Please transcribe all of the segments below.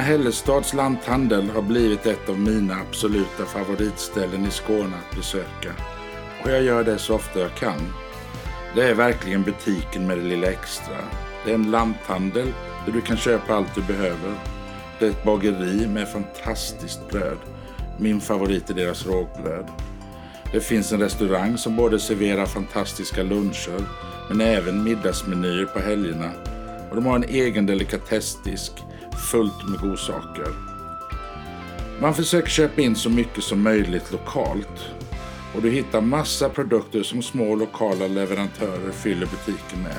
Torna-Hällestads lanthandel har blivit ett av mina absoluta favoritställen i Skåne att besöka. Och jag gör det så ofta jag kan. Det är verkligen butiken med det lilla extra. Det är en lanthandel där du kan köpa allt du behöver. Det är ett bageri med fantastiskt bröd. Min favorit är deras rågbröd. Det finns en restaurang som både serverar fantastiska luncher men även middagsmenyer på helgerna. Och de har en egen delikatessdisk fullt med godsaker. Man försöker köpa in så mycket som möjligt lokalt. Och du hittar massa produkter som små lokala leverantörer fyller butiken med.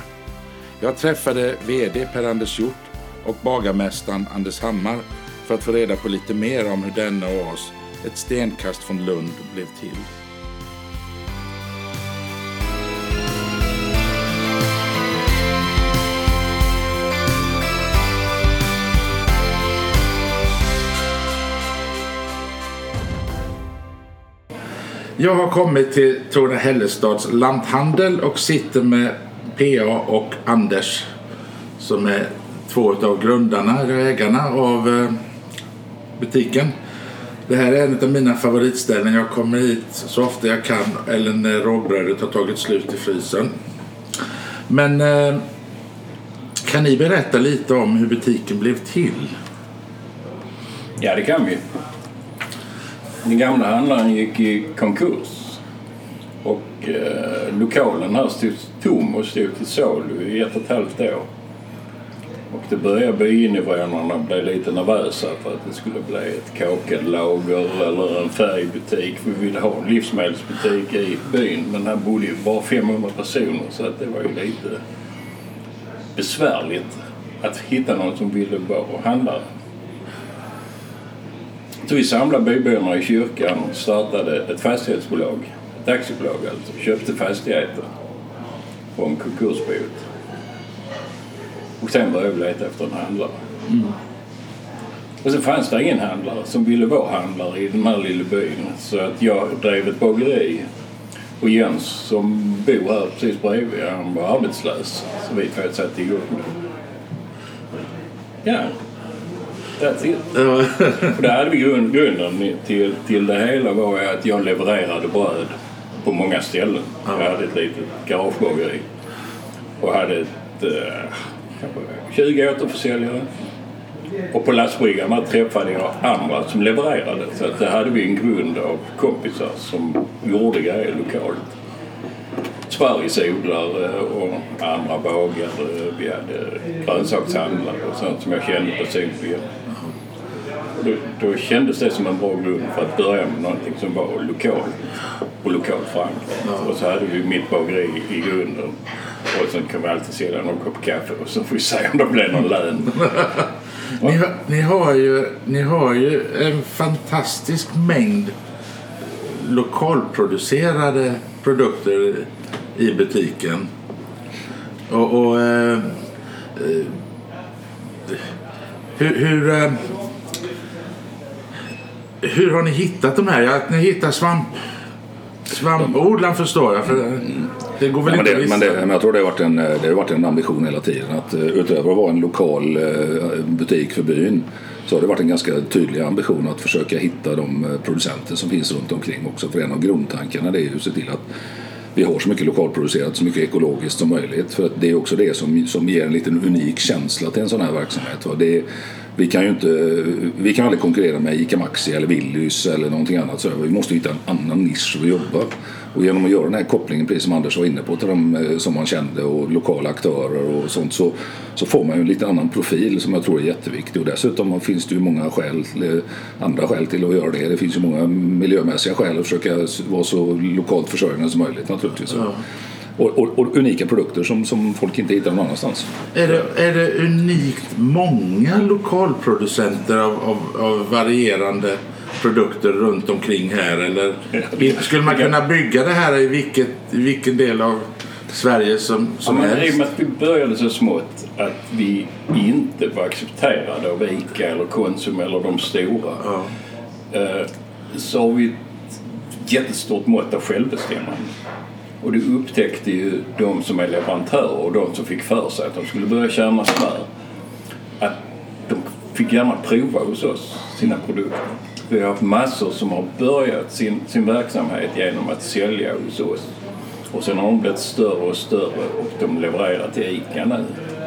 Jag träffade VD Per-Anders Hjort och bagarmästaren Anders Hammar för att få reda på lite mer om hur denna oas, ett stenkast från Lund, blev till. Jag har kommit till Torne Hällestads lanthandel och sitter med PA och Anders som är två av grundarna, eller ägarna av eh, butiken. Det här är en av mina favoritställen. Jag kommer hit så ofta jag kan eller när rågbrödet har tagit slut i frysen. Men eh, kan ni berätta lite om hur butiken blev till? Ja, det kan vi. Den gamla handlaren gick i konkurs. Och eh, lokalen här stod tom och stod till salu i ett och ett halvt år. Och det började byinvånarna bli lite nervösa för att det skulle bli ett kakellager eller en färgbutik. Vi ville ha en livsmedelsbutik i byn men här bodde ju bara 500 personer så att det var ju lite besvärligt att hitta någon som ville vara handlare. Så vi samlade byborna i kyrkan och startade ett fastighetsbolag, ett aktiebolag alltså, köpte fastigheter från konkursboet. Och sen började vi leta efter en handlare. Mm. Och så fanns det ingen handlare som ville vara handlare i den här lilla byn. Så att jag drev ett bageri. Och Jens som bor här precis bredvid, han var arbetslös. Så vi två satte igång det. Ja, That's it. och där hade vi grund, grunden till, till det hela var att jag levererade bröd på många ställen. Jag hade ett litet garagebageri och hade ett, eh, 20 återförsäljare. Och på lastbryggan träffade jag andra som levererade. Så att där hade vi en grund av kompisar som gjorde grejer lokalt. Sparrisodlare och andra bagare. Vi hade grönsakshandlare och sånt som jag kände personligen. Då, då kändes det som en bra grund för att börja med någonting som var lokalt och lokalt förankrat. Ja. Och så hade vi mitt bageri i grunden. Och sen kan vi alltid sälja någon kopp kaffe och så får vi se om det blir någon lön. ni, har, ni, har ju, ni har ju en fantastisk mängd lokalproducerade produkter i butiken. Och, och eh, eh, hur, hur, eh, hur har ni hittat de här? Att ni hittar svamp, svampodlaren förstår jag. För det går väl ja, inte men, det, men, det, men jag tror det har, varit en, det har varit en ambition hela tiden att eh, utöver att vara en lokal eh, butik för byn så har det varit en ganska tydlig ambition att försöka hitta de eh, producenter som finns runt omkring också. För en av grundtankarna det är ju att se till att vi har så mycket lokalproducerat, så mycket ekologiskt som möjligt. För att det är också det som, som ger en liten unik känsla till en sån här verksamhet. Det är, vi kan ju inte, vi kan aldrig konkurrera med ICA Maxi eller Willys eller någonting annat. Så vi måste hitta en annan nisch att jobba. Och genom att göra den här kopplingen, precis som Anders var inne på, till de eh, som man kände och lokala aktörer och sånt så, så får man ju en lite annan profil som jag tror är jätteviktig. Och dessutom finns det ju många skäl, eh, andra skäl till att göra det. Det finns ju många miljömässiga skäl att försöka vara så lokalt försörjande som möjligt naturligtvis. Ja. Och, och, och, unika produkter som, som folk inte hittar någon annanstans. Är det, är det unikt många lokalproducenter av, av, av varierande produkter runt omkring här? Eller skulle man kunna bygga det här i, vilket, i vilken del av Sverige som, som ja, helst? I och med att vi började så smått att vi inte var accepterade av ICA eller Konsum eller de stora ja. Eh, så har vi ett jättestort mått av självbestämmande. Och det upptäckte ju de som är leverantörer och de som fick för sig att de skulle börja tjäna smör att de fick gärna prova hos oss sina produkter. Vi har haft massor som har börjat sin, sin verksamhet genom att sälja hos oss. Och sen har de blivit större och större och de levererar till ICA nu.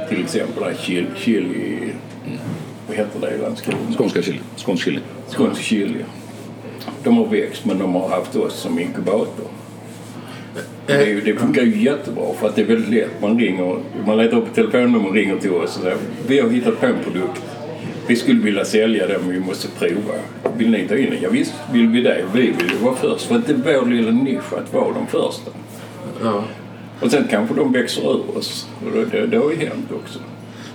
Till exempel där chili, chili vad heter det i Landskrona? Skånska chili. Skånsk chili. Skånsk chili. De har växt men de har haft oss som inkubator. Det, det funkar ju jättebra för att det är väldigt lätt. Man ringer, man letar upp ett telefonnummer och ringer till oss och säger vi har hittat på en produkt. Vi skulle vilja sälja den men vi måste prova. Vill ni ta in den? Ja, visst vill vi det. Vi vill ju vara först. För att det är vår lilla nisch att vara de första. Ja. Och sen kanske de växer ur oss. Och det, det, det har ju hänt också.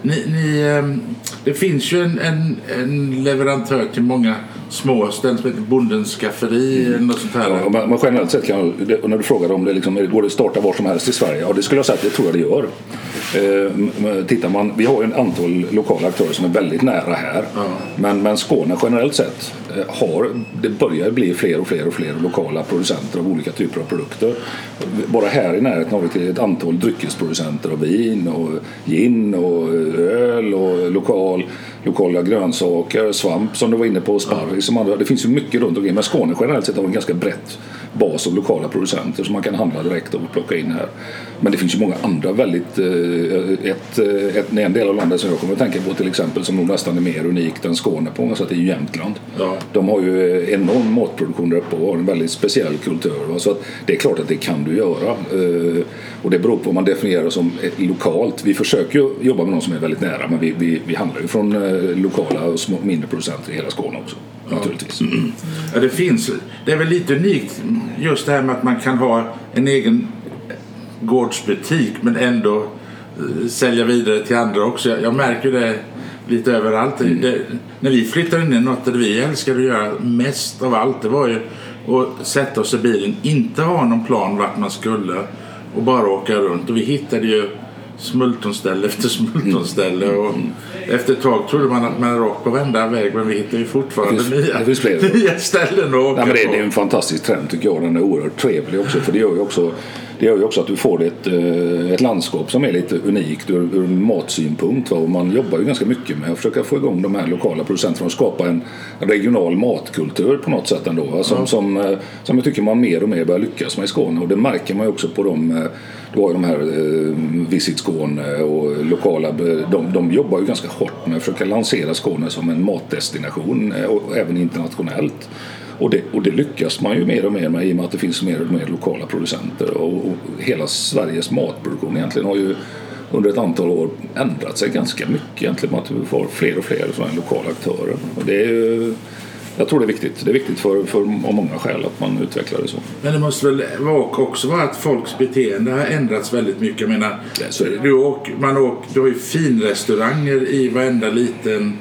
Ni, ni, ehm, det finns ju en, en, en leverantör till många små ställen som heter Bondens skafferi eller något sånt här. Ja, men, generellt sett, kan, det- när du frågar om det liksom, går det att starta var som helst i Sverige? Ja, det skulle jag säga att det tror jag det gör. Eh, tittar man, vi har ju en antal lokala aktörer som är väldigt nära här. Men, men Skåne generellt sett eh, har, det börjar bli fler och fler och fler lokala producenter av olika typer av produkter. Bara här i närheten har vi ett antal dryckesproducenter av vin och gin och öl och lokal, lokala grönsaker, svamp som du var inne på, sparris som andra. Det finns ju mycket runt omkring. Men Skåne generellt sett har en ganska brett bas av lokala producenter som man kan handla direkt och plocka in här. Men det finns ju många andra väldigt... eh, Ett, eh, ett, en del av landet som jag kommer att tänka på till exempel som nog nästan är mer unikt än Skåne på många sätt är ju Jämtland. Ja. De har ju enorm matproduktion där uppe och har en väldigt speciell kultur. Va? Så att det är klart att det kan du göra. Eh, Och det beror på vad man definierar som lokalt. Vi försöker ju jobba med någon som är väldigt nära men vi, vi, vi handlar ju från lokala och små, mindre producenter i hela Skåne också. Naturligtvis. Ja, det finns. Det är väl lite unikt just det här med att man kan ha en egen gårdsbutik men ändå eh, sälja vidare till andra också. Jag, jag märker det lite överallt. Det, när vi flyttade in något det vi älskade att göra mest av allt det var ju att sätta oss i bilen, inte ha någon plan vart man skulle och bara åka runt. Och vi hittade ju smultonställe efter smultonställe och efter ett tag trodde man att man hade åkt på varenda väg men vi hittar ju fortfarande Det finns- nya, det finns fler. nya ställen att åka Nej, men det, på. det är en fantastisk trend tycker jag. Den är oerhört trevlig också. För det gör ju också, det gör ju också att du får ett, eh, ett landskap som är lite unikt ur, ur matsynpunkt. Va? Och man jobbar ju ganska mycket med att försöka få igång de här lokala producenterna och skapa en regional matkultur på något sätt ändå. Va? Som, som, eh, som jag tycker man mer och mer börjar lyckas med i Skåne. Och det märker man ju också på de eh, du har ju de här eh, Visit Skåne och lokala, de, de jobbar ju ganska hårt med att försöka lansera Skåne som en matdestination och även internationellt. Och det, och det lyckas man ju mer och mer med i och med att det finns mer och mer lokala producenter. Och, och hela Sveriges matproduktion egentligen har ju under ett antal år ändrat sig ganska mycket egentligen. Att vi får fler och fler sådana lokala aktörer. Och det är ju, jag tror det är viktigt. Det är viktigt för, för av många skäl att man utvecklar det så. Men det måste väl vara också vara att folks beteende har ändrats väldigt mycket. Jag menar, du, åker, man åker, du har ju finrestauranger i varenda liten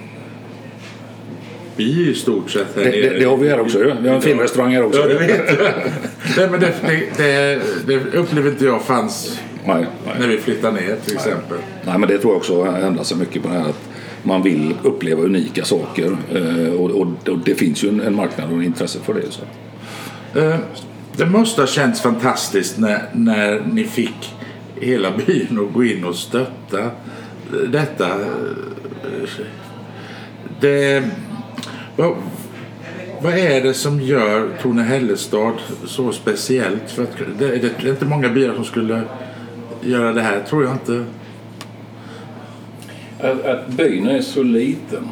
by i stort sett. Här Det, nere. det, det har vi här också ju. Vi har en finrestaurang här också. Ja, det vet jag. Nej, men det, det, det, upplever inte jag fanns Nej, nej. när vi flyttade ner till exempel. Nej, men det tror jag också har ändrat sig mycket på det här att man vill uppleva unika saker eh, och, och, och det finns ju en, en marknad och en intresse för det. Så. Eh, Det måste ha känts fantastiskt när, när ni fick hela byn att gå in och stötta detta. Det, vad, vad är det som gör Torne Hällestad så speciellt? För att det, det är inte många byar som skulle göra det här, tror jag inte. Att, att byn är så liten.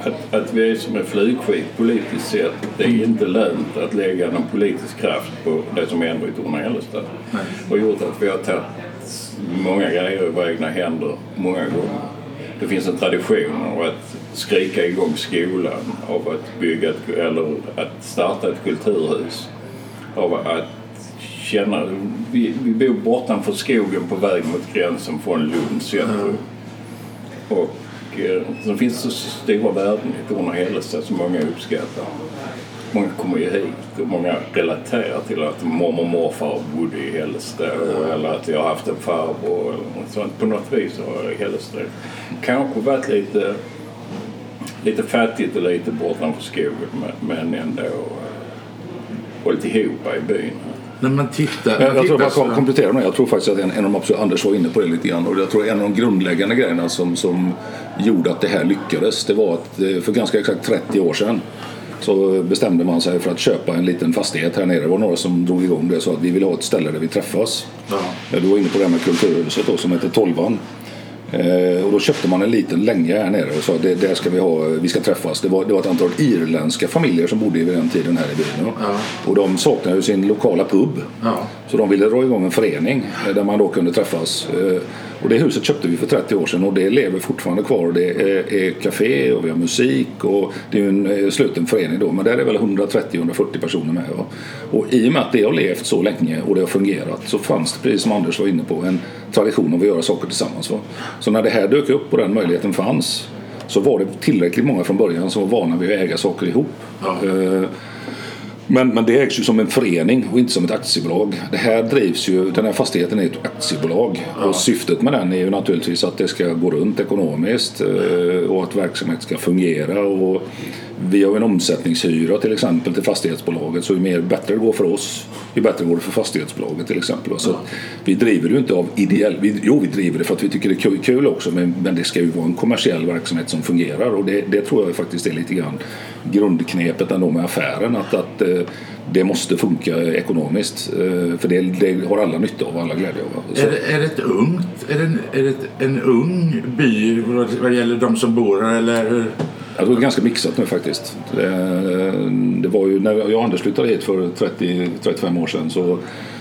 Att, att vi är som en flygskit politiskt sett. Det är inte lönt att lägga någon politisk kraft på det som händer i Torne-Hällestad. Och gjort att vi har tagit många grejer i våra egna händer många gånger. Det finns en tradition av att skrika igång skolan, av att bygga ett, eller att starta ett kulturhus. Av att känna, vi, vi bor bortanför skogen på väg mot gränsen från Lunds centrum. Och eh, så finns det så stora värden i Torne Hällestad som många uppskattar. Många kommer ju hit och många relaterar till att mormor och morfar bodde i Hällestad eller att jag har haft en farbror eller något sånt. På något vis har Hällestad kanske varit lite, lite fattigt och lite bortanför skogen men- ändå eh, hållit ihop i byn. När man tittar... Jag, jag tror tittar bara komplettera med Jag tror faktiskt att en, en av de absolut, Anders var inne på det lite grann. Och jag tror en av de grundläggande grejerna som, som gjorde att det här lyckades. Det var att eh, för ganska exakt 30 år sedan så bestämde man sig för att köpa en liten fastighet här nere. Det var några som drog igång det så att vi vill ha ett ställe där vi träffas. Ja. Du var inne på det här med Kulturhuset då, som heter Tolvan. Eh, och då köpte man en liten länga här nere och sa det där ska vi ha, vi ska träffas. Det var, det var ett antal irländska familjer som bodde vid den tiden här i byn. Ja. Och de saknade ju sin lokala pub. Ja. Så de ville dra igång en förening eh, där man då kunde träffas. Eh, Och det huset köpte vi för 30 år sedan och det lever fortfarande kvar. Det är, är café och vi har musik och det är en eh, sluten förening då. Men där är väl 130-140 personer med. Va? Och i och med att det har levt så länge och det har fungerat så fanns det, precis som Anders var inne på, en tradition av att göra saker tillsammans. Va? Så när det här dök upp och den möjligheten fanns så var det tillräckligt många från början som var vana vid att äga saker ihop. Ja. Eh, men, men det ägs ju som en förening och inte som ett aktiebolag. Det här drivs ju, den här fastigheten är ett aktiebolag och syftet med den är ju naturligtvis att det ska gå runt ekonomiskt eh, och att verksamhet ska fungera. Och vi har en omsättningshyra till exempel till fastighetsbolaget så ju mer bättre det går för oss ju bättre går det för fastighetsbolaget till exempel. Så att vi driver det ju inte av ideell... Vi, jo, vi driver det för att vi tycker det är kul, också men, men det ska ju vara en kommersiell verksamhet som fungerar och det, det tror jag faktiskt är lite grann grundknepet ändå med affären att, att eh, det måste funka ekonomiskt eh, för det, det har alla nytta av och alla glädje av. Är det, är det ett ungt, är det, en, är det en ung by vad vad gäller de som bor här eller hur? Jag tror det är ganska mixat nu faktiskt. Det, det var ju när jag och Anders flyttade hit för 30-35 år sedan så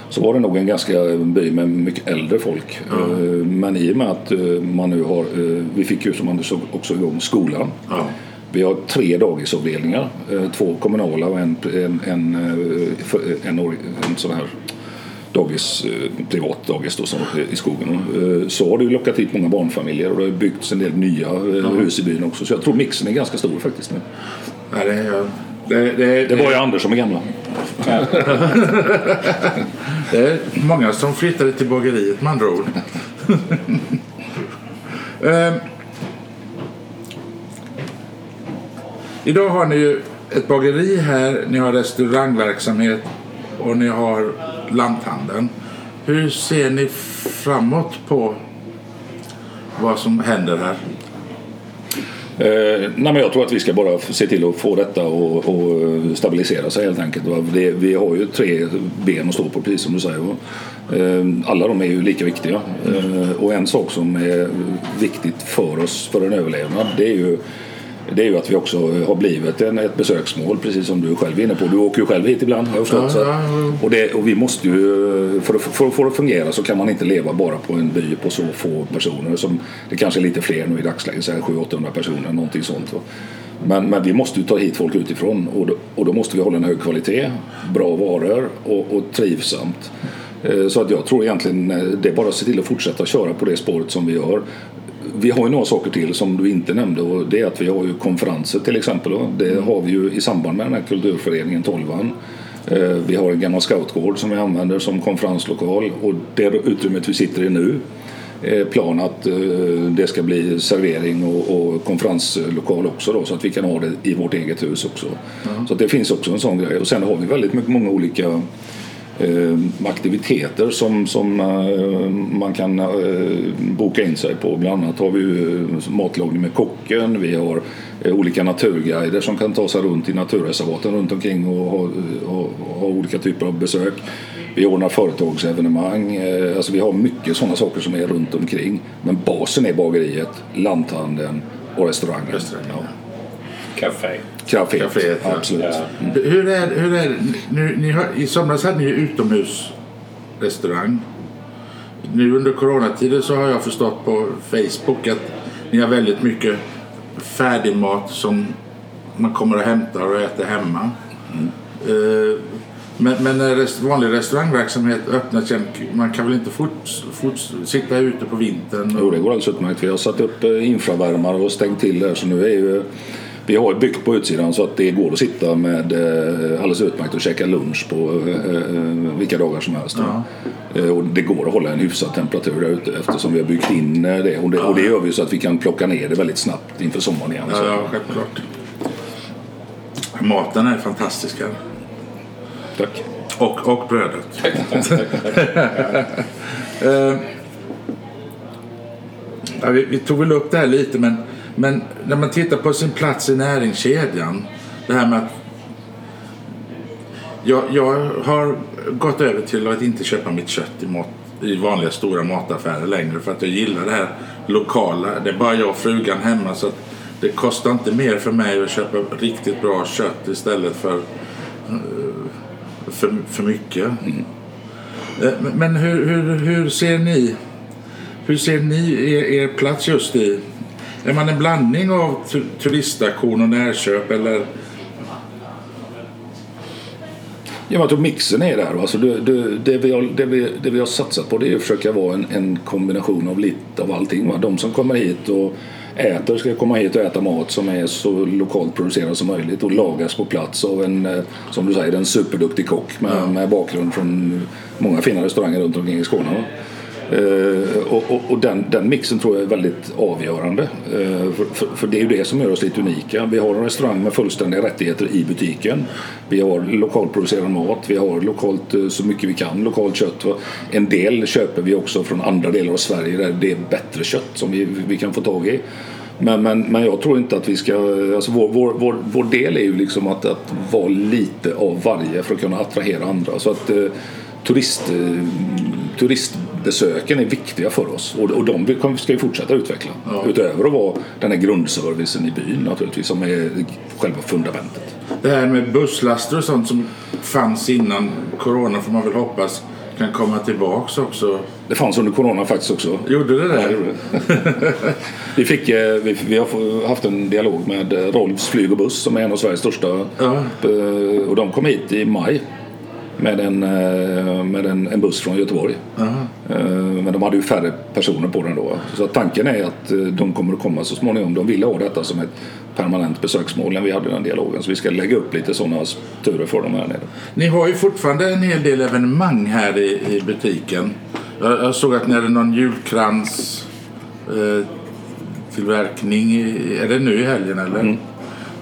så var det nog en ganska by med mycket äldre folk. Eh, Men i och med att eh, man nu har, eh, vi fick ju som Anders också igång skolan. Ja. Vi har tre dagisavdelningar, två kommunala och en, en, en, en, or- en sån här dagis, eh, privat dagis då, som, i skogen. Eh, Så har det lockat hit många barnfamiljer och det har byggts en del nya eh, hus i byn också. Så jag tror mixen är ganska stor faktiskt nu. Ja, det, är- det, det, Det var ju Anders som är gamla. det är många som flyttade till bageriet med andra ord. Ehm. Idag har ni ju ett bageri här, ni har restaurangverksamhet och ni har lanthandeln. Hur ser ni framåt på vad som händer här? Eh, nej men jag tror att vi ska bara se till att få detta och, och stabilisera sig helt enkelt. Det, vi har ju tre ben att stå på precis som du säger. Eh, alla de är ju lika viktiga. Eh, och en sak som är viktigt för oss för en överlevnad det är ju det är ju att vi också har blivit en, ett besöksmål precis som du själv är inne på. Du åker ju själv hit ibland har jag förstått. Ja, ja, ja. och, det, och vi måste ju, för att, för få det att fungera så kan man inte leva bara på en by på så få personer. Som, det kanske är lite fler nu i dagsläget, så här 700-800 personer, någonting sånt. Men, men vi måste ju ta hit folk utifrån och då, och då måste vi hålla en hög kvalitet, bra varor och, och trivsamt. Eh, Så att jag tror egentligen eh, det är bara att se till att fortsätta köra på det spåret som vi gör. Vi har ju några saker till som du inte nämnde och det är att vi har ju konferenser till exempel. då. Det har vi ju i samband med den här kulturföreningen Tolvan. Eh, Vi har en gammal scoutgård som vi använder som konferenslokal och det utrymmet vi sitter i nu är plan att eh, det ska bli servering och, och konferenslokal också då, så att vi kan ha det i vårt eget hus också. Så att det finns också en sån grej. Och sen har vi väldigt mycket, många olika aktiviteter som, som eh, man kan eh, boka in sig på. Bland annat har vi eh, matlagning med kocken, vi har eh, olika naturguider som kan ta sig runt i naturreservaten runt omkring och ha, ha, ha olika typer av besök. Vi ordnar företagsevenemang, eh, alltså vi har mycket sådana saker som är runt omkring. Men basen är bageriet, lanthandeln och restaurangen. Restaurangen, Ja. Café. Caféet, Caféet, ja. absolut. Ja. Hur är, hur är nu, ni har, I somras hade ni ju utomhusrestaurang. Nu under coronatiden så har jag förstått på Facebook att ni har väldigt mycket färdigmat som man kommer och hämtar och äter hemma. Eh, Men, men när rest, vanlig restaurangverksamhet öppnar, sen- man kan väl inte fort, fort sitta ute på vintern? Jo, det går alldeles utmärkt. Vi har satt upp eh, infravärmare och stängt till där så nu är ju vi har byggt på utsidan så att det går att sitta med eh, alldeles utmärkt och käka lunch på eh, eh, vilka dagar som helst. Eh, Och det går att hålla en hyfsad temperatur där ute eftersom vi har byggt in det. Och det, och det gör vi så att vi kan plocka ner det väldigt snabbt inför sommaren igen. Ja, ja, självklart. Maten är fantastisk här. Tack. Och, och brödet. Eh, ja, vi, vi tog väl upp det här lite, men, men när man tittar på sin plats i näringskedjan. Det här med att jag, jag har gått över till att inte köpa mitt kött i, mat, i vanliga stora mataffärer längre för att jag gillar det här lokala. Det är bara jag och frugan hemma så det kostar inte mer för mig att köpa riktigt bra kött istället för eh, för, för mycket. Eh, Men hur, hur, hur ser ni hur ser ni er, er plats just i? Är man en blandning av tu- turiststation och närköp eller? Ja, jag tror mixen är där. Alltså det, det, det, vi har, det, vi, det vi har satsat på det är att försöka vara en, en kombination av lite av allting. Va? De som kommer hit och äter ska komma hit och äta mat som är så lokalt producerad som möjligt och lagas på plats av en, eh, som du säger, en superduktig kock med, med bakgrund från många fina restauranger runt omkring i Skåne. va? Eh, och och, och den, den mixen tror jag är väldigt avgörande. Eh, för, för, för det är ju det som gör oss lite unika. Vi har en restaurang med fullständiga rättigheter i butiken. Vi har lokalproducerad mat. Vi har lokalt eh, så mycket vi kan, lokalt kött. En del köper vi också från andra delar av Sverige där det är bättre kött som vi, vi kan få tag i. Men, men, men jag tror inte att vi ska... Alltså vår, vår, vår, vår del är ju liksom att, att vara lite av varje för att kunna attrahera andra. Så att eh, turist, eh, turistbesöken är viktiga för oss och, och de ska vi fortsätta utveckla. Utöver att vara den här grundservicen i byn naturligtvis som är själva fundamentet. Det här med busslaster och sånt som fanns innan corona får man väl hoppas kan komma tillbaks också. Det fanns under corona faktiskt också. Gjorde det Ja, det det. vi, fick, eh, vi, vi har haft en dialog med Rolfs flyg och buss som är en av Sveriges största. Ja. Eh, Och de kom hit i maj med en, eh, med en, en buss från Göteborg. Eh, Men de hade ju färre personer på den då. Så tanken är att eh, de kommer att komma så småningom. De ville ha detta som ett permanent besöksmål när vi hade den dialogen. Så vi ska lägga upp lite sådana turer för dem här nere. Ni har ju fortfarande en hel del evenemang här i, i butiken. Jag, jag såg att ni hade någon julkrans eh, tillverkning. Är det nu i helgen eller?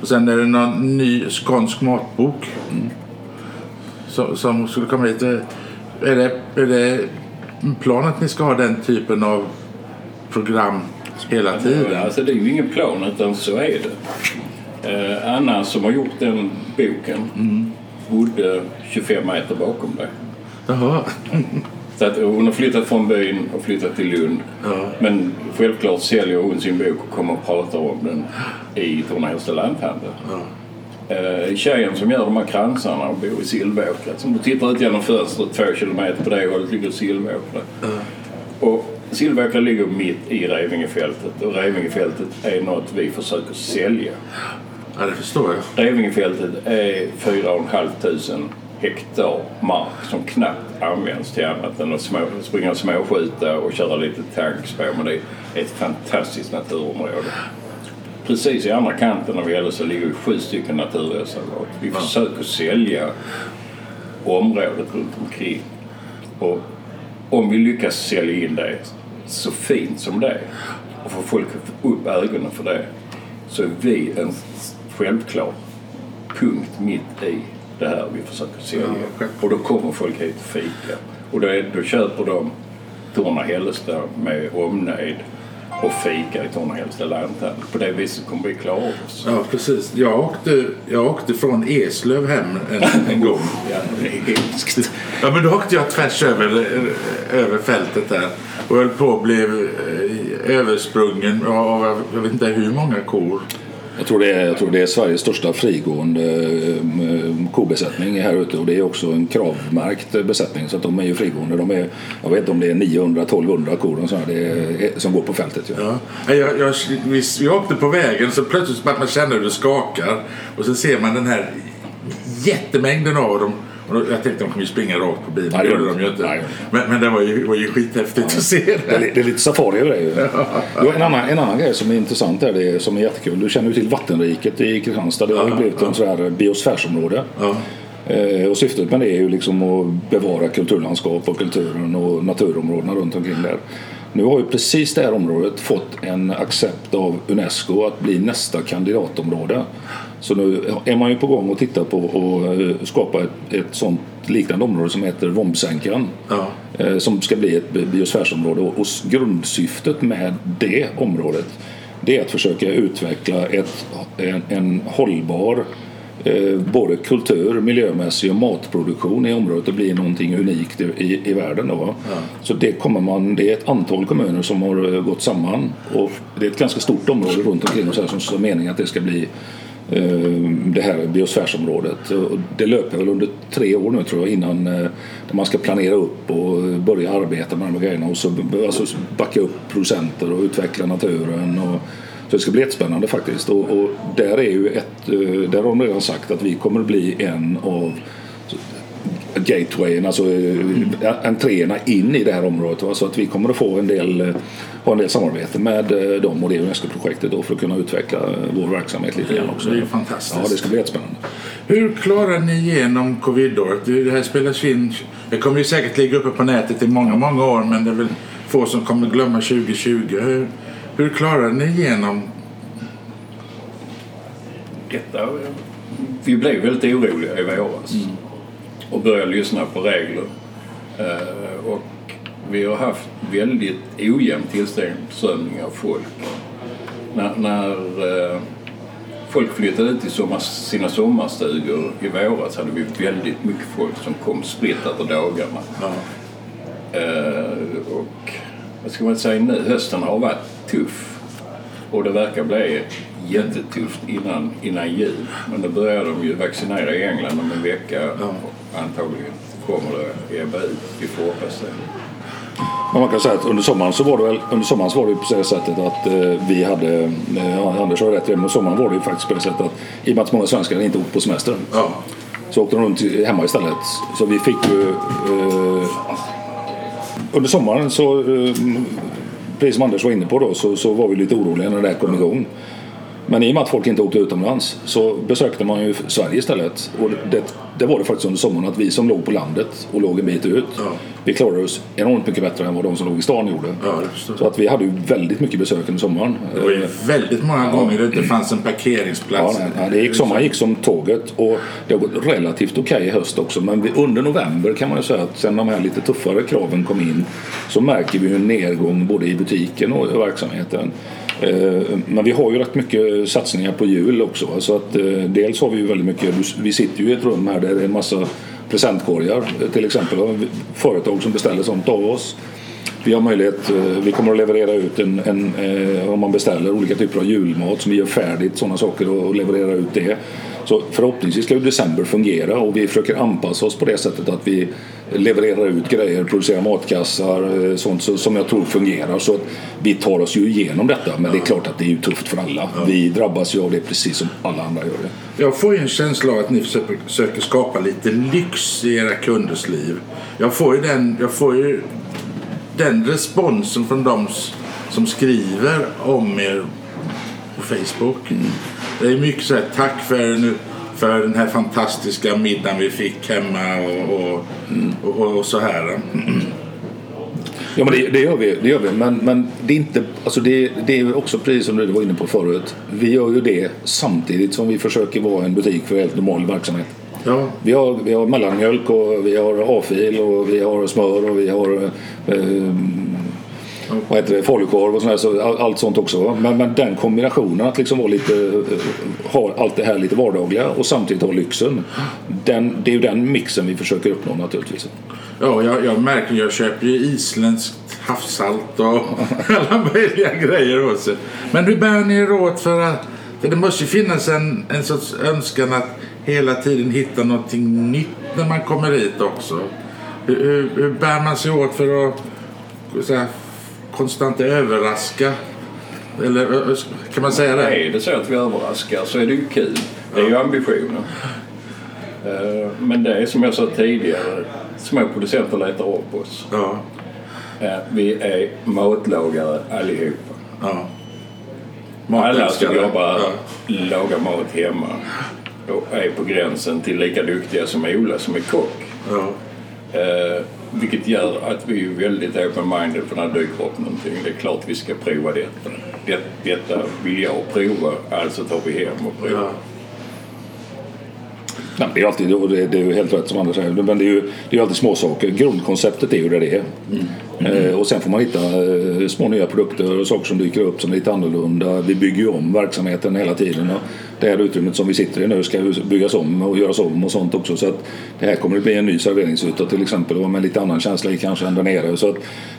Och sen är det någon ny skånsk matbok. Som, som skulle komma hit. Är det, är det plan att ni ska ha den typen av program hela tiden? Alltså det är ju ingen plan utan så är det. Eh, Anna som har gjort den boken bodde 25 meter bakom dig. Jaha. Så att hon har flyttat från byn och flyttat till Lund. Ja. Men självklart säljer hon sin bok och kommer och pratar om den i Tornahästa lanthandel. Eh, tjejen som gör de här kransarna och bor i Silvåkra. Som du tittar ut genom fönstret två kilometer på det hållet ligger Silvåkra. Och Silvåkra ligger mitt i Revingefältet och Revingefältet är något vi försöker sälja. Ja, det förstår jag. Revingefältet är 4 500 hektar mark som knappt används till annat än att små, springa och småskjuta och köra lite tankspår. Men det är ett fantastiskt naturområde. Precis i andra kanten av Gällö så ligger sju stycken naturreservat. Vi försöker sälja området runt omkring. Och om vi lyckas sälja in det så fint som det är och få folk upp ögonen för det så är vi en självklar punkt mitt i det här vi försöker sälja. Ja, och då kommer folk hit och fika. Och då, är, då köper de Torna-Hällestad med omnejd och fika i Torna-Hällestad lanthandel. På det viset kommer vi klara oss. Ja, precis. Jag åkte, jag åkte från Eslöv hem en, en gång. Ja. Ja, men då åkte jag tvärs över, över fältet där och höll på att bli eh, översprungen av jag vet inte hur många kor. Jag tror, det är, jag tror det är Sveriges största frigående eh, kobesättning här ute och det är också en kravmärkt besättning så att de är ju frigående. De är, jag vet inte om det är 900-1200 kor och sådär, det är, som går på fältet. Ja. Ja. Jag, jag, vi, vi åkte på vägen så plötsligt man känner hur det skakar och så ser man den här jättemängden av dem. Och då, jag tänkte de kommer ju springa rakt på bilen. Nej, det gjorde de ju inte. inte. Men, men det var ju, var ju skithäftigt att se Det, är, det. li- det är lite safari över det ju. Jo, en, annan, en annan grej som är intressant här, det är, som är jättekul. Du känner ju till vattenriket i Kristianstad. Det har ju blivit en sån här biosfärsområde. Ja. Eh, och syftet med det är ju liksom att bevara kulturlandskap och kulturen och naturområdena runt omkring där. Nu har ju precis det här området fått en accept av Unesco att bli nästa kandidatområde. Så nu är man ju på gång och tittar på att skapa ett, ett sånt liknande område som heter Vombsänkan. Ja. Eh, som ska bli ett biosfärsområde. Och grundsyftet med det området det är att försöka utveckla ett, en, en hållbar eh, både kultur, miljömässig och matproduktion i området och bli någonting unikt i, i världen. Då. Ja. Så det, kommer man, det är ett antal kommuner som har gått samman och det är ett ganska stort område runt omkring oss här som är meningen att det ska bli Eh, Eh, det här biosfärsområdet. Det löper väl under tre år nu tror jag innan eh, man ska planera upp och börja arbeta med de här grejerna och så alltså backa upp producenter och utveckla naturen. Och, så det ska bli jättespännande faktiskt. Och, och där är ju ett, eh, där har de redan sagt att vi kommer att bli en av gatewayen, alltså entréerna in i det här området. Va? Så att vi kommer att få en del, ha en del samarbete med eh, dem och det Unesco-projektet för att kunna utveckla eh, vår verksamhet lite grann också. Det är fantastiskt. Ja, det ska bli jättespännande. Hur klarar ni igenom covidåret? Det här spelas in, det kommer ju säkert ligga uppe på nätet i många, många år men det är väl få som kommer glömma 2020. Hur, hur klarar ni igenom detta? Vi blev väldigt oroliga i våras. Mm och börja lyssna på regler. Eh, och vi har haft väldigt ojämn tillströmning av folk. När, när eh, folk flyttade ut till sommar, sina sommarstugor i våras hade vi väldigt mycket folk som kom spritt över dagarna. Ja. Eh, och vad ska man säga nu, hösten har varit tuff och det verkar bli jättetufft innan, innan jul. Men då börjar de ju vaccinera i England om en vecka. Ja antagligen kommer det ebba ut. Vi får hoppas det. Men man kan säga att under sommaren så var det väl, under sommaren så var det på det sättet att eh, vi hade, eh, Anders har rätt i men sommaren var det ju faktiskt på det sättet att i och med att många svenskar inte åkte på semester ja. så åkte de runt hemma istället. Så vi fick ju eh, under sommaren så eh, precis som Anders var inne på då så, så var vi lite oroliga när det här kom igång. Men i och med att folk inte åkte utomlands så besökte man ju Sverige istället. Och det, det var det faktiskt under sommaren att vi som låg på landet och låg en bit ut, ja. vi klarade oss enormt mycket bättre än vad de som låg i stan gjorde. Ja, så att vi hade ju väldigt mycket besök under sommaren. Det var ju väldigt många gånger det inte fanns en parkeringsplats. Ja, nej, det gick, sommaren gick som tåget och det har gått relativt okej okay i höst också. Men vi, under november kan man ju säga att sen de här lite tuffare kraven kom in så märker vi en nedgång både i butiken och i verksamheten. Eh, men vi har ju rätt mycket satsningar på jul också. Så att, eh, dels har vi ju väldigt mycket, vi sitter ju i ett rum här där det är en massa presentkorgar eh, till exempel. Företag som beställer sånt av oss. Vi har möjlighet, vi kommer att leverera ut en, en om man beställer olika typer av julmat som vi gör färdigt, sådana saker och leverera ut det. Så förhoppningsvis ska ju december fungera och vi försöker anpassa oss på det sättet att vi levererar ut grejer, producerar matkassar, eh, sånt som jag tror fungerar. Så vi tar oss ju igenom detta. Men det är klart att det är ju tufft för alla. Vi drabbas ju av det precis som alla andra gör det. Jag får ju en känsla av att ni försöker skapa lite lyx i era kunders liv. Jag får ju den, jag får ju den responsen från de som skriver om er på Facebook. Mm. Det är mycket så här, tack för, nu, för den här fantastiska middagen vi fick hemma och, och, och, och så här. Ja men det, det, gör vi, det gör vi. Men, men det är inte, alltså det, det är också precis som du var inne på förut. Vi gör ju det samtidigt som vi försöker vara en butik för helt normal verksamhet. Ja. Vi, har, vi har mellanmjölk och vi har A-fil och vi har smör och vi har eh, vad heter det, falukorv och sådär, så allt sånt också. Men, men, den kombinationen att liksom vara lite, ha allt det här lite vardagliga och samtidigt ha lyxen. Den, det är ju den mixen vi försöker uppnå naturligtvis. Ja, jag, jag märker jag köper ju isländskt havssalt och alla möjliga grejer också. Men hur bär ni er åt för att för det måste ju finnas en, en sorts önskan att hela tiden hitta någonting nytt när man kommer hit också. Hur, hur, hur bär man sig åt för att så här, konstant överraska? Eller kan man säga det? Nej, det är så att vi överraskar så är det ju kul. Det är ju ambitionen. Eh, men det är som jag sa tidigare, små producenter letar upp oss. Ja. Eh, vi är matlagare allihopa. Ja. Alla som jobbar ja. lagar mat hemma och är på gränsen till lika duktiga som Ola som är kock. Ja. Vilket gör att vi är väldigt open-minded för när det dyker upp någonting. Det är klart vi ska prova detta. Det, detta vill jag prova, alltså tar vi hem och provar. Ja. Nej, det, är alltid, det, det är ju helt rätt som andra säger. Men det är ju, det är alltid små saker. Grundkonceptet är ju det det är. Mm. Eh, och sen får man hitta eh, små nya produkter och saker som dyker upp som är lite annorlunda. Vi bygger ju om verksamheten hela tiden. Och det här utrymmet som vi sitter i nu ska byggas om och göras om och sånt också. Så att det här kommer att bli en ny serveringsyta till exempel och med lite annan känsla i kanske än där nere. Så att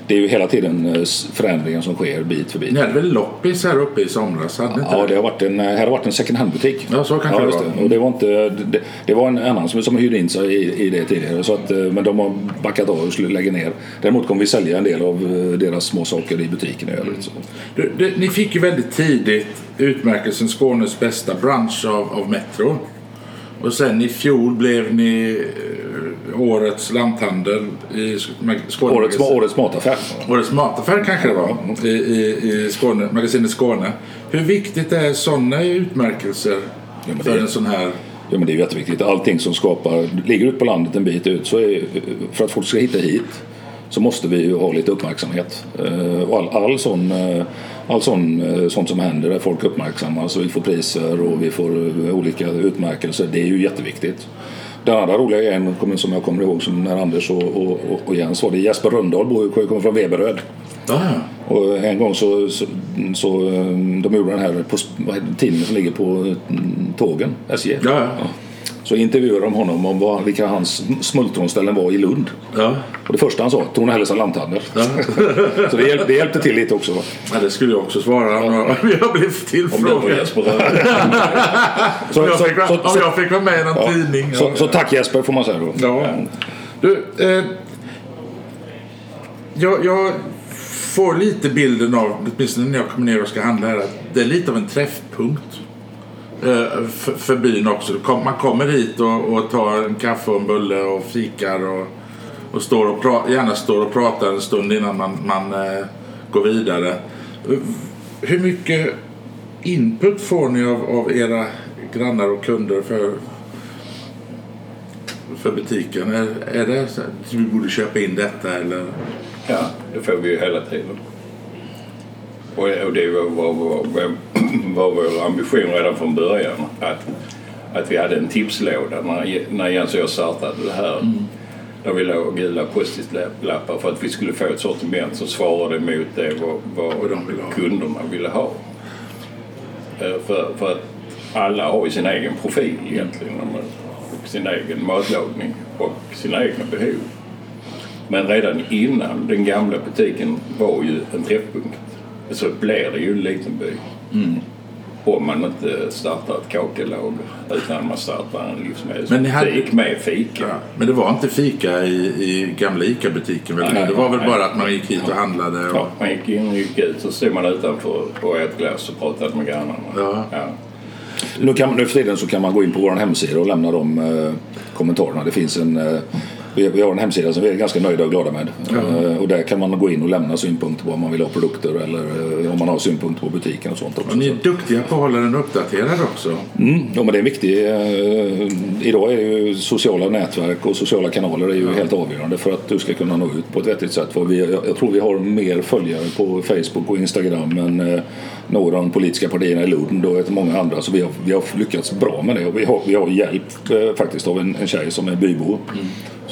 det är ju hela tiden eh, förändringar som sker bit för bit. Ni hade väl loppis här uppe i somras? Hade Ja, det har varit en, här har varit en second hand-butik. Ja, så kanske det just var. Och det, var inte, det, det var en annan som, som hyrde in sig i, i det tidigare. Så att, eh, men de har backat av och lägga ner. Däremot kommer vi sälja en del av eh, deras små saker i butiken i övrigt. Så. Du, du, ni fick ju väldigt tidigt utmärkelsen Skånes bästa bransch av, av Metro. Och sen i fjol blev ni eh, årets lanthandel i Sk- Skåne. Årets, årets mataffär. Årets mataffär kanske det var i, i, i Skåne, magasinet Skåne. Hur viktigt är sådana utmärkelser det för är- en sån här... Ja, men det är jätteviktigt. Allting som skapar, ligger ut på landet en bit ut så är, för att folk ska hitta hit så måste vi ju ha lite uppmärksamhet. Eh, Och all, all sån, eh, all sån, eh, sånt som händer där folk uppmärksammas och vi får priser och vi får olika utmärkelser, det är ju jätteviktigt. Den andra roliga grejen som jag kommer ihåg som när Anders och, och, och- Jens var det Jesper ju- kommer från Veberöd. Ja, Och en gång så, så, så de gjorde den här på tidningen som ligger på tågen, SJ. ja. ja. Så intervjuade de honom om vad, vilka hans smultronställen var i Lund. ja. Och det första han sa, Tornehälles lanthandel. så det, hjäl, det hjälpte till lite också. ja det skulle jag också svara om jag, om jag blev Om tillfrågad. Så, Om jag, fick, så, om jag fick vara med i någon ja, tidning. så, ja. så tack Jesper får man säga då. Ja. Du, eh, jag, jag får lite bilden av, åtminstone när jag kommer ner och ska handla här, att det är lite av en träffpunkt för, för byn också. Man kommer hit och, och tar en kaffe och en bulle och fikar och, och, står och pra, gärna står och pratar en stund innan man, man eh, går vidare. Hur mycket input får ni av, av era grannar och kunder för, för butiken? Är, är det så att vi borde köpa in detta eller? Ja, det får vi ju hela tiden. Och, och det var, var, var, var, vår ambition redan från början. Att, att vi hade en tipslåda när, när Jens och jag startade det här. Där vi låg gula post-it-lappar för att vi skulle få ett sortiment som svarade mot det vad, vad de ville kunderna ville ha. Eh, För, för att alla har ju sin egen profil egentligen. Och sin egen matlagning och sina egna behov. Men redan innan den gamla butiken var ju en träffpunkt. Så blir det ju en liten by. Om man inte startar ett kakelager utan man startar en Men ni hade- livsmedelsbutik med fika. Ja, men det var inte fika i, i gamla ICA-butiken väl? Nej, det var väl nej. bara att man gick hit och handlade? Och, Ja, man gick in och gick ut så stod man utanför och åt glass och pratade med grannarna. Ja. Nu, kan, nu för tiden så kan man gå in på vår hemsida och lämna de eh, kommentarerna. Det finns en, eh, vi, vi har en hemsida som vi är ganska nöjda och glada med. Eh, och där kan man gå in och lämna synpunkter på om man vill ha produkter eller eh, om man har synpunkter på butiken och sånt också. och ni är duktiga på att hålla den uppdaterad också. Mm, ja, men det är viktigt. Eh, idag är ju sociala nätverk och sociala kanaler är ju helt avgörande för att du ska kunna nå ut på ett vettigt sätt. För vi, jag, tror vi har mer följare på Facebook och Instagram än några av de politiska partierna i Lund och många andra. Så vi har, vi har lyckats bra med det och vi har, vi har hjälp faktiskt av en, en tjej som är bybo.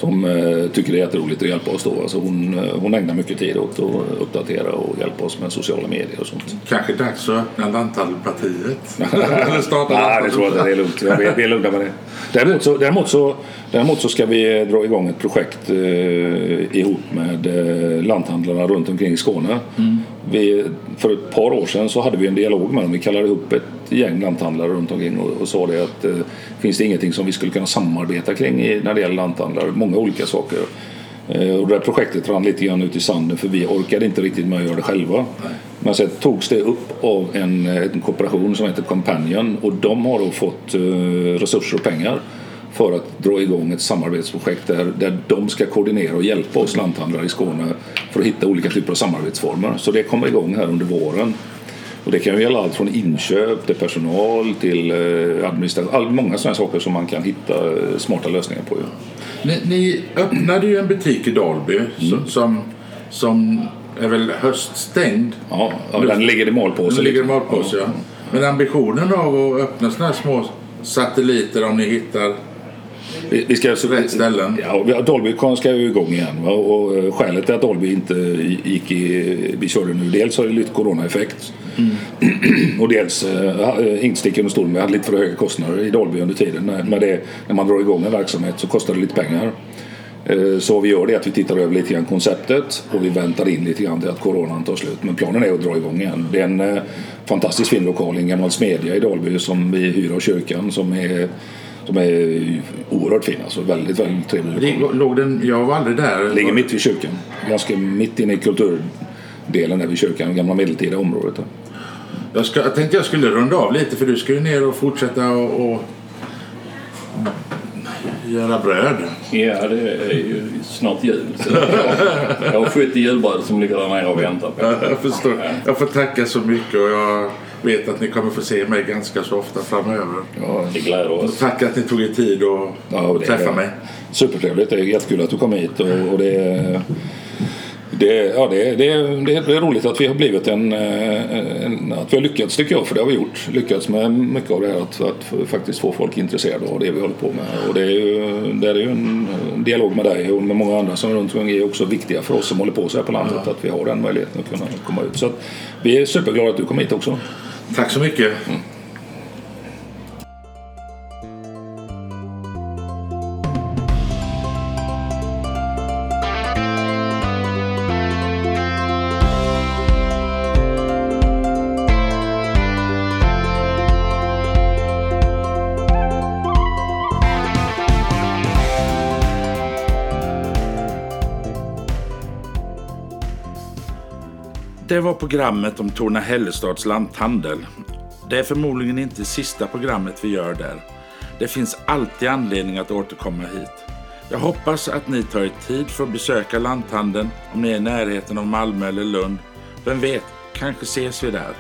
Som eh, tycker det är jätteroligt att hjälpa oss då. Alltså hon, eh, hon ägnar mycket tid åt att uppdatera och hjälpa oss med sociala medier och sånt. Kanske dags att öppna Lanthandelpartiet. Eller starta Nej, det tror jag inte. Det är lugnt. Jag är, vi är lugna med det. Däremot så, däremot, så, däremot så ska vi dra igång ett projekt eh, ihop med eh, lanthandlarna runt omkring i Skåne. Vi, för ett par år sedan så hade vi en dialog med dem. Vi kallade ihop ett gäng lanthandlare runt omkring och, och sa det att eh, finns det ingenting som vi skulle kunna samarbeta kring i, när det gäller lanthandlare? Många olika saker. Eh, Och det här projektet rann lite grann ut i sanden för vi orkade inte riktigt med att göra det själva. Men sen togs det upp av en, en kooperation som heter Companion och de har då fått eh, resurser och pengar för att dra igång ett samarbetsprojekt där, där de ska koordinera och hjälpa oss lanthandlare i Skåne för att hitta olika typer av samarbetsformer. Så det kommer igång här under våren. Och det kan ju gälla allt från inköp till personal till eh, administration. All, många sådana saker som man kan hitta eh, smarta lösningar på. Ni, ni öppnade ju en butik i Dalby som, som, som är väl höststängd. Ja, ja, den ligger i malpåse. Den ligger i malpåse, ja. Men ambitionen av att öppna sådana här små satelliter om ni hittar Vi, vi ska, Rätt ställen. Ja, Dolby ska ju igång igen. Och eh, skälet till att Dolby inte gick i, vi körde nu, dels har det lite coronaeffekt. Mm. och dels, äh, inte sticka under stol med, hade lite för höga kostnader i Dolby under tiden. När, när, det, när man drar igång en verksamhet så kostar det lite pengar. Eh, så vi gör det att vi tittar över lite grann konceptet och vi väntar in lite grann till att coronan tar slut. Men planen är att dra igång igen. Det är en eh, fantastiskt fin lokal, en gammal smedja i Dalby som vi hyr av kyrkan som är som är oerhört fin. Alltså väldigt, väldigt trevlig lokal. Låg den, jag var aldrig där. Ligger mitt vid kyrkan. Ganska mitt inne i kulturdelen där vid kyrkan, gamla medeltida området. Jag, ska, jag tänkte jag skulle runda av lite för du ska ju ner och fortsätta och, och göra bröd. Ja, det är ju snart jul. Så jag har 70 julbröd som ligger där nere och väntar på. Jag förstår. Jag får tacka så mycket och jag vet att ni kommer få se mig ganska så ofta framöver. Ja, det gläder oss. Tack att ni tog er tid att ja, träffa mig. Supertrevligt. Det är jättekul att du kom hit och, och det är det, ja, det, det, det, är roligt att vi har blivit en, en, Att vi har lyckats tycker jag, för det har vi gjort. Lyckats med mycket av det här att, att faktiskt få folk intresserade av det vi håller på med. Och det är ju, det är ju en dialog med dig och med många andra som runt omkring är också viktiga för oss som håller på så här på landet. Ja. Att vi har den möjligheten att kunna komma ut. Så vi är superglada att du kom hit också. Tack så mycket. Mm. Det var programmet om Torna Hällestads lanthandel. Det är förmodligen inte sista programmet vi gör där. Det finns alltid anledning att återkomma hit. Jag hoppas att ni tar er tid för att besöka lanthandeln om ni är i närheten av Malmö eller Lund. Vem vet, kanske ses vi där.